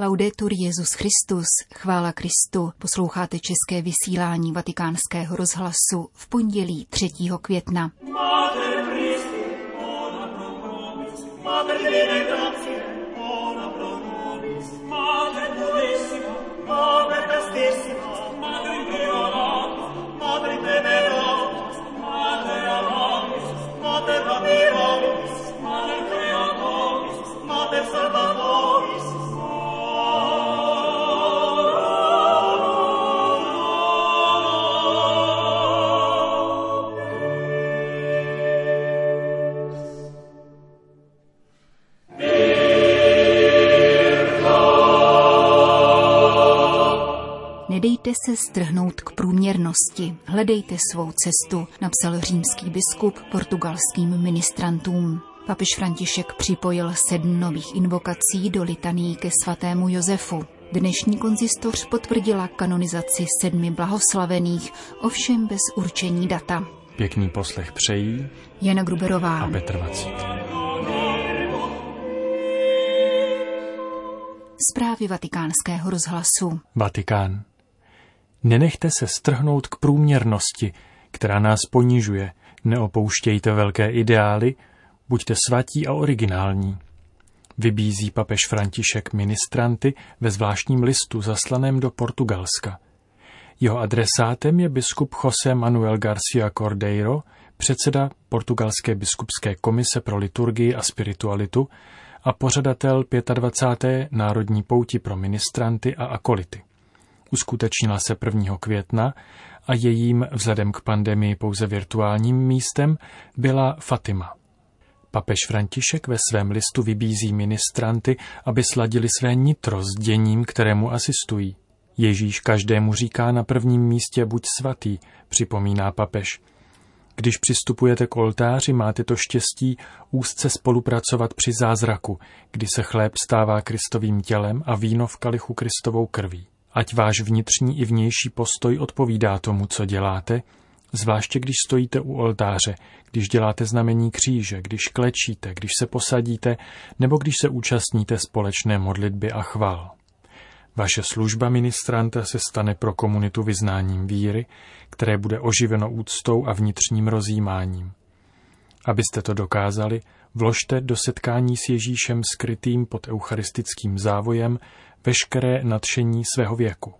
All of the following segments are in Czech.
Laudetur Jezus Christus, chvála Kristu, posloucháte české vysílání vatikánského rozhlasu v pondělí 3. května. Mater se strhnout k průměrnosti, hledejte svou cestu, napsal římský biskup portugalským ministrantům. Papež František připojil sedm nových invokací do litaní ke svatému Josefu. Dnešní konzistoř potvrdila kanonizaci sedmi blahoslavených, ovšem bez určení data. Pěkný poslech přejí Jana Gruberová a Petr Vacík. Zprávy vatikánského rozhlasu. Vatikán. Nenechte se strhnout k průměrnosti, která nás ponižuje. Neopouštějte velké ideály, buďte svatí a originální. Vybízí papež František ministranty ve zvláštním listu zaslaném do Portugalska. Jeho adresátem je biskup José Manuel Garcia Cordeiro, předseda Portugalské biskupské komise pro liturgii a spiritualitu a pořadatel 25. národní pouti pro ministranty a akolity. Uskutečnila se 1. května a jejím vzhledem k pandemii pouze virtuálním místem byla Fatima. Papež František ve svém listu vybízí ministranty, aby sladili své nitro s děním, kterému asistují. Ježíš každému říká na prvním místě buď svatý, připomíná papež. Když přistupujete k oltáři, máte to štěstí úzce spolupracovat při zázraku, kdy se chléb stává Kristovým tělem a víno v kalichu Kristovou krví. Ať váš vnitřní i vnější postoj odpovídá tomu, co děláte, zvláště když stojíte u oltáře, když děláte znamení kříže, když klečíte, když se posadíte nebo když se účastníte společné modlitby a chval. Vaše služba ministranta se stane pro komunitu vyznáním víry, které bude oživeno úctou a vnitřním rozjímáním. Abyste to dokázali, vložte do setkání s Ježíšem skrytým pod eucharistickým závojem veškeré nadšení svého věku.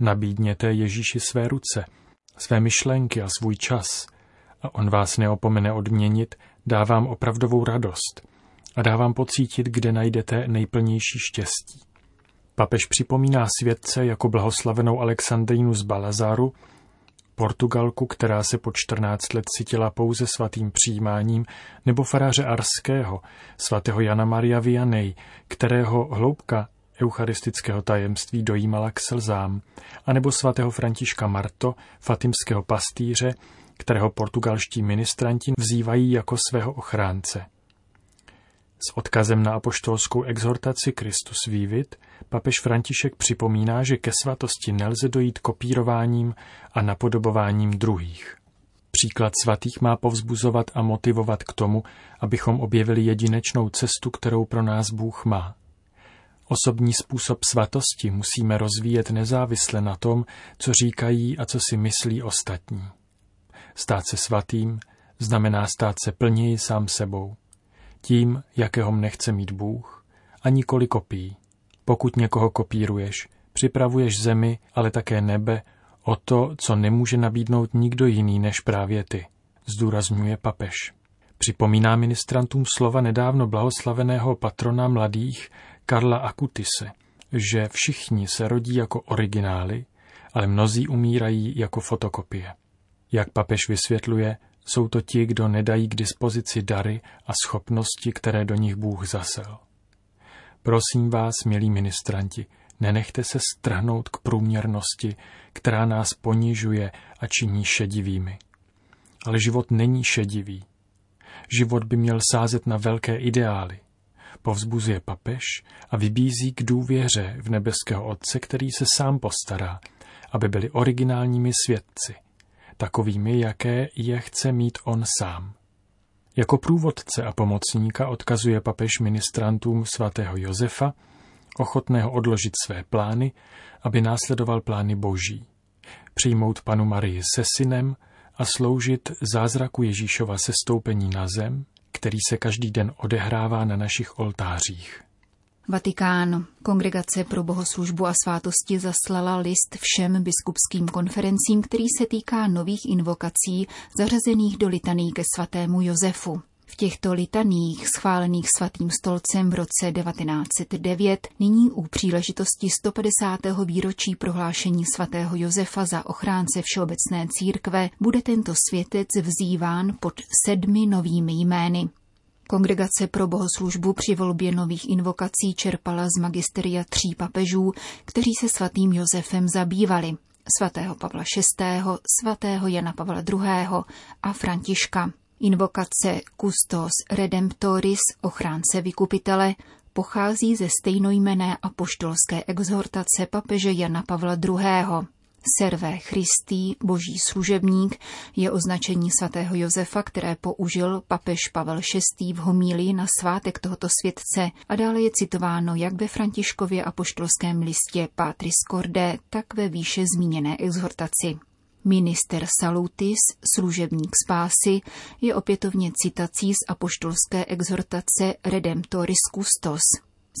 Nabídněte Ježíši své ruce, své myšlenky a svůj čas a on vás neopomene odměnit, dá vám opravdovou radost a dá vám pocítit, kde najdete nejplnější štěstí. Papež připomíná světce jako blahoslavenou Alexandrínu z Balazáru, Portugalku, která se po 14 let cítila pouze svatým přijímáním, nebo faráře Arského, svatého Jana Maria Vianney, kterého hloubka eucharistického tajemství dojímala k slzám, anebo svatého Františka Marto, fatimského pastýře, kterého portugalští ministranti vzývají jako svého ochránce. S odkazem na apoštolskou exhortaci Christus Vivit papež František připomíná, že ke svatosti nelze dojít kopírováním a napodobováním druhých. Příklad svatých má povzbuzovat a motivovat k tomu, abychom objevili jedinečnou cestu, kterou pro nás Bůh má. Osobní způsob svatosti musíme rozvíjet nezávisle na tom, co říkají a co si myslí ostatní. Stát se svatým znamená stát se plněji sám sebou. Tím, jakého mne chce mít Bůh, a nikoli kopií. Pokud někoho kopíruješ, připravuješ zemi, ale také nebe o to, co nemůže nabídnout nikdo jiný než právě ty, zdůrazňuje papež. Připomíná ministrantům slova nedávno blahoslaveného patrona mladých Karla Akutise, že všichni se rodí jako originály, ale mnozí umírají jako fotokopie. Jak papež vysvětluje, jsou to ti, kdo nedají k dispozici dary a schopnosti, které do nich Bůh zasel. Prosím vás, milí ministranti, nenechte se strhnout k průměrnosti, která nás ponižuje a činí šedivými. Ale život není šedivý. Život by měl sázet na velké ideály. Povzbuzuje papež a vybízí k důvěře v nebeského Otce, který se sám postará, aby byli originálními svědci, takovými, jaké je chce mít on sám. Jako průvodce a pomocníka odkazuje papež ministrantům svatého Josefa, ochotného odložit své plány, aby následoval plány Boží. Přijmout panu Marii se synem a sloužit zázraku Ježíšova sestoupení na zem, který se každý den odehrává na našich oltářích. Vatikán. Kongregace pro bohoslužbu a svátosti zaslala list všem biskupským konferencím, který se týká nových invokací zařazených do litaný ke svatému Josefu. V těchto litaních, schválených svatým stolcem v roce 1909, nyní u příležitosti 150. výročí prohlášení svatého Josefa za ochránce všeobecné církve, bude tento světec vzýván pod sedmi novými jmény. Kongregace pro bohoslužbu při volbě nových invokací čerpala z magisteria tří papežů, kteří se svatým Josefem zabývali. Svatého Pavla VI., svatého Jana Pavla II. a Františka. Invokace Custos Redemptoris, ochránce vykupitele, pochází ze stejnojmené apoštolské exhortace papeže Jana Pavla II. Servé Christý, boží služebník, je označení svatého Josefa, které použil papež Pavel VI. v homílii na svátek tohoto světce a dále je citováno jak ve Františkově apoštolském listě Patris Corde, tak ve výše zmíněné exhortaci. Minister Salutis, služebník spásy, je opětovně citací z apoštolské exhortace Redemptoris Custos.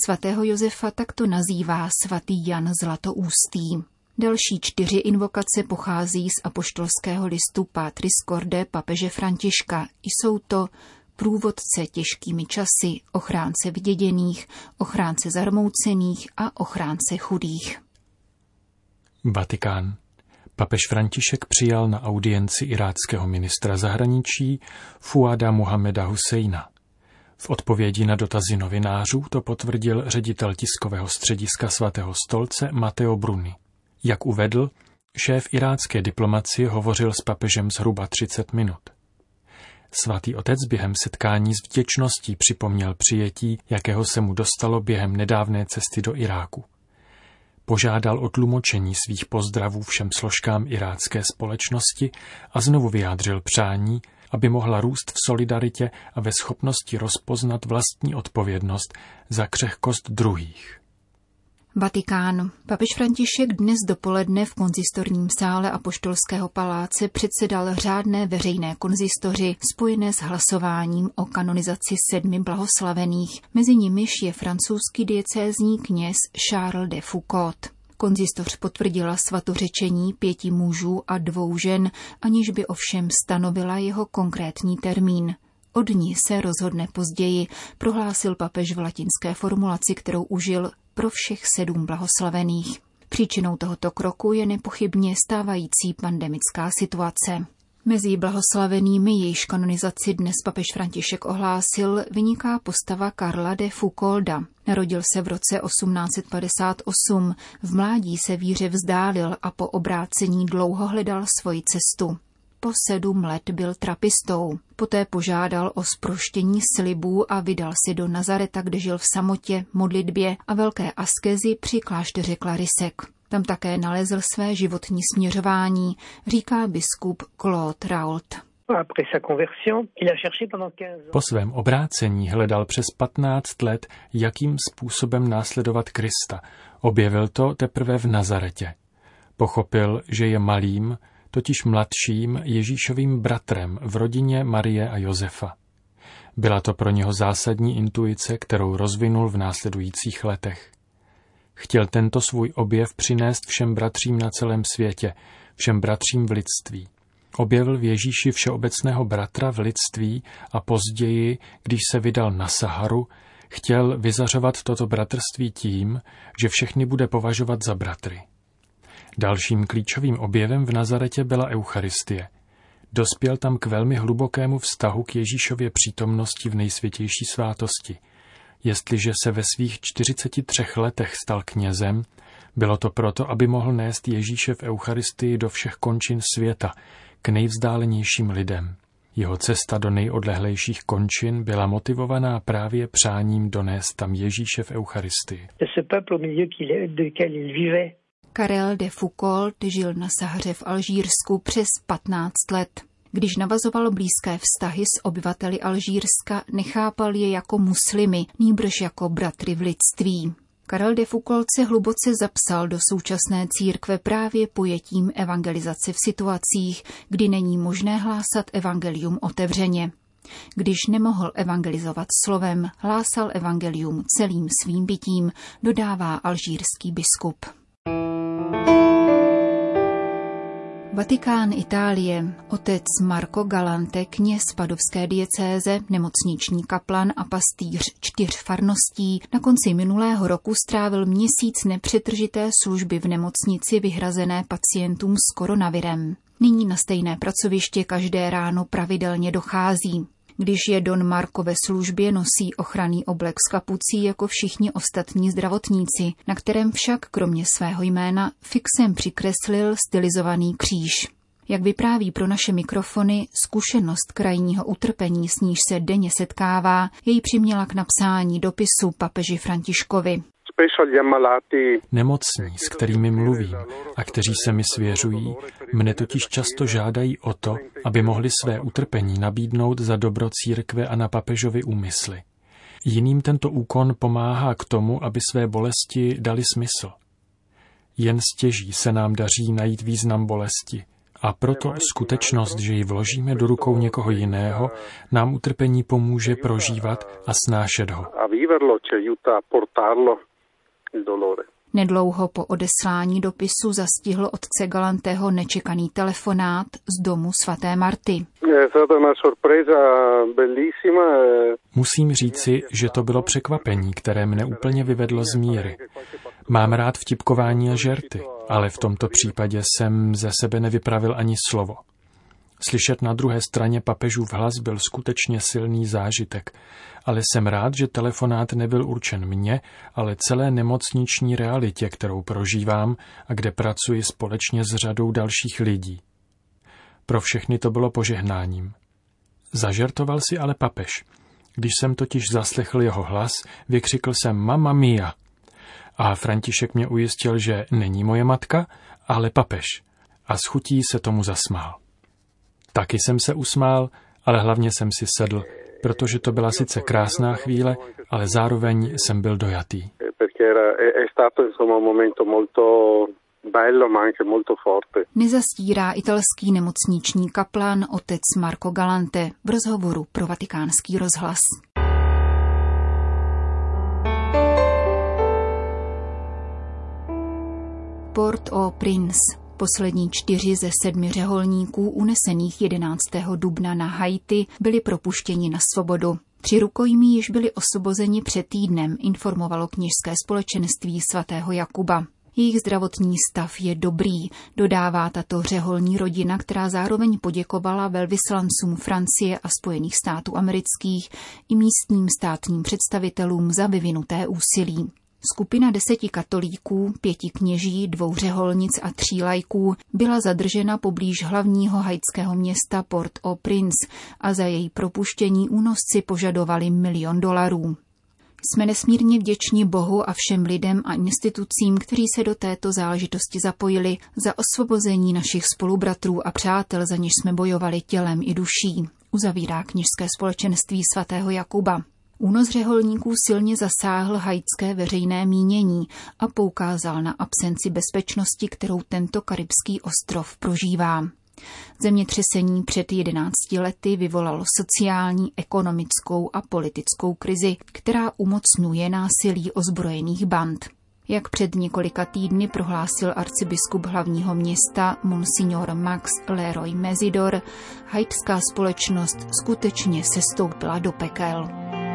Svatého Josefa takto nazývá svatý Jan Zlatoústý. Další čtyři invokace pochází z apoštolského listu Patris Corde papeže Františka. Jsou to průvodce těžkými časy, ochránce vyděděných, ochránce zarmoucených a ochránce chudých. Vatikán. Papež František přijal na audienci iráckého ministra zahraničí Fuada Muhameda Husejna. V odpovědi na dotazy novinářů to potvrdil ředitel tiskového střediska svatého stolce Mateo Bruni. Jak uvedl, šéf irácké diplomacie hovořil s papežem zhruba 30 minut. Svatý otec během setkání s vděčností připomněl přijetí, jakého se mu dostalo během nedávné cesty do Iráku. Požádal o tlumočení svých pozdravů všem složkám irácké společnosti a znovu vyjádřil přání, aby mohla růst v solidaritě a ve schopnosti rozpoznat vlastní odpovědnost za křehkost druhých. Vatikán. Papež František dnes dopoledne v konzistorním sále Apoštolského paláce předsedal řádné veřejné konzistoři spojené s hlasováním o kanonizaci sedmi blahoslavených. Mezi nimiž je francouzský diecézní kněz Charles de Foucault. Konzistoř potvrdila svatořečení pěti mužů a dvou žen, aniž by ovšem stanovila jeho konkrétní termín. Od ní se rozhodne později, prohlásil papež v latinské formulaci, kterou užil pro všech sedm blahoslavených. Příčinou tohoto kroku je nepochybně stávající pandemická situace. Mezi blahoslavenými jejíž kanonizaci dnes papež František ohlásil, vyniká postava Karla de Foucaulda. Narodil se v roce 1858, v mládí se víře vzdálil a po obrácení dlouho hledal svoji cestu. Po sedm let byl trapistou. Poté požádal o sproštění slibů a vydal si do Nazareta, kde žil v samotě, modlitbě a velké askezi při klášteře Klarisek. Tam také nalezl své životní směřování, říká biskup Claude Rault. Po svém obrácení hledal přes 15 let, jakým způsobem následovat Krista. Objevil to teprve v Nazaretě. Pochopil, že je malým, totiž mladším Ježíšovým bratrem v rodině Marie a Josefa. Byla to pro něho zásadní intuice, kterou rozvinul v následujících letech. Chtěl tento svůj objev přinést všem bratřím na celém světě, všem bratřím v lidství. Objevil v Ježíši všeobecného bratra v lidství a později, když se vydal na Saharu, chtěl vyzařovat toto bratrství tím, že všechny bude považovat za bratry. Dalším klíčovým objevem v Nazaretě byla Eucharistie. Dospěl tam k velmi hlubokému vztahu k Ježíšově přítomnosti v nejsvětější svátosti. Jestliže se ve svých 43 letech stal knězem, bylo to proto, aby mohl nést Ježíše v Eucharistii do všech končin světa, k nejvzdálenějším lidem. Jeho cesta do nejodlehlejších končin byla motivovaná právě přáním donést tam Ježíše v Eucharistii. Karel de Foucault žil na Sahře v Alžírsku přes 15 let. Když navazoval blízké vztahy s obyvateli Alžírska, nechápal je jako muslimy, nýbrž jako bratry v lidství. Karel de Foucault se hluboce zapsal do současné církve právě pojetím evangelizace v situacích, kdy není možné hlásat evangelium otevřeně. Když nemohl evangelizovat slovem, hlásal evangelium celým svým bytím, dodává alžírský biskup. Vatikán Itálie, otec Marco Galante, kněz padovské diecéze, nemocniční kaplan a pastýř čtyř farností, na konci minulého roku strávil měsíc nepřetržité služby v nemocnici vyhrazené pacientům s koronavirem. Nyní na stejné pracoviště každé ráno pravidelně dochází. Když je Don Marko ve službě, nosí ochranný oblek s kapucí jako všichni ostatní zdravotníci, na kterém však kromě svého jména fixem přikreslil stylizovaný kříž. Jak vypráví pro naše mikrofony, zkušenost krajního utrpení, s níž se denně setkává, jej přiměla k napsání dopisu papeži Františkovi. Nemocní, s kterými mluvím a kteří se mi svěřují, mne totiž často žádají o to, aby mohli své utrpení nabídnout za dobro církve a na papežovi úmysly. Jiným tento úkon pomáhá k tomu, aby své bolesti dali smysl. Jen stěží se nám daří najít význam bolesti, a proto skutečnost, že ji vložíme do rukou někoho jiného, nám utrpení pomůže prožívat a snášet ho. Nedlouho po odeslání dopisu zastihl otce Galantého nečekaný telefonát z domu svaté Marty. E- Musím říci, že to bylo překvapení, které mne úplně vyvedlo z míry. Mám rád vtipkování a žerty, ale v tomto případě jsem ze sebe nevypravil ani slovo. Slyšet na druhé straně papežův hlas byl skutečně silný zážitek, ale jsem rád, že telefonát nebyl určen mně, ale celé nemocniční realitě, kterou prožívám a kde pracuji společně s řadou dalších lidí. Pro všechny to bylo požehnáním. Zažertoval si ale papež. Když jsem totiž zaslechl jeho hlas, vykřikl jsem Mama mia. A František mě ujistil, že není moje matka, ale papež. A s chutí se tomu zasmál. Taky jsem se usmál, ale hlavně jsem si sedl, protože to byla sice krásná chvíle, ale zároveň jsem byl dojatý. Nezastírá italský nemocniční kaplan otec Marco Galante v rozhovoru pro vatikánský rozhlas. Port au Prince Poslední čtyři ze sedmi řeholníků unesených 11. dubna na Haiti byli propuštěni na svobodu. Tři rukojmí již byli osvobozeni před týdnem, informovalo kněžské společenství svatého Jakuba. Jejich zdravotní stav je dobrý, dodává tato řeholní rodina, která zároveň poděkovala velvyslancům Francie a Spojených států amerických i místním státním představitelům za vyvinuté úsilí. Skupina deseti katolíků, pěti kněží, dvou řeholnic a tří lajků byla zadržena poblíž hlavního haitského města Port-au-Prince a za její propuštění únosci požadovali milion dolarů. Jsme nesmírně vděční Bohu a všem lidem a institucím, kteří se do této záležitosti zapojili za osvobození našich spolubratrů a přátel, za něž jsme bojovali tělem i duší, uzavírá kněžské společenství svatého Jakuba. Únos řeholníků silně zasáhl haitské veřejné mínění a poukázal na absenci bezpečnosti, kterou tento karibský ostrov prožívá. Zemětřesení před 11 lety vyvolalo sociální, ekonomickou a politickou krizi, která umocňuje násilí ozbrojených band. Jak před několika týdny prohlásil arcibiskup hlavního města Monsignor Max Leroy Mezidor, haitská společnost skutečně sestoupila do pekel.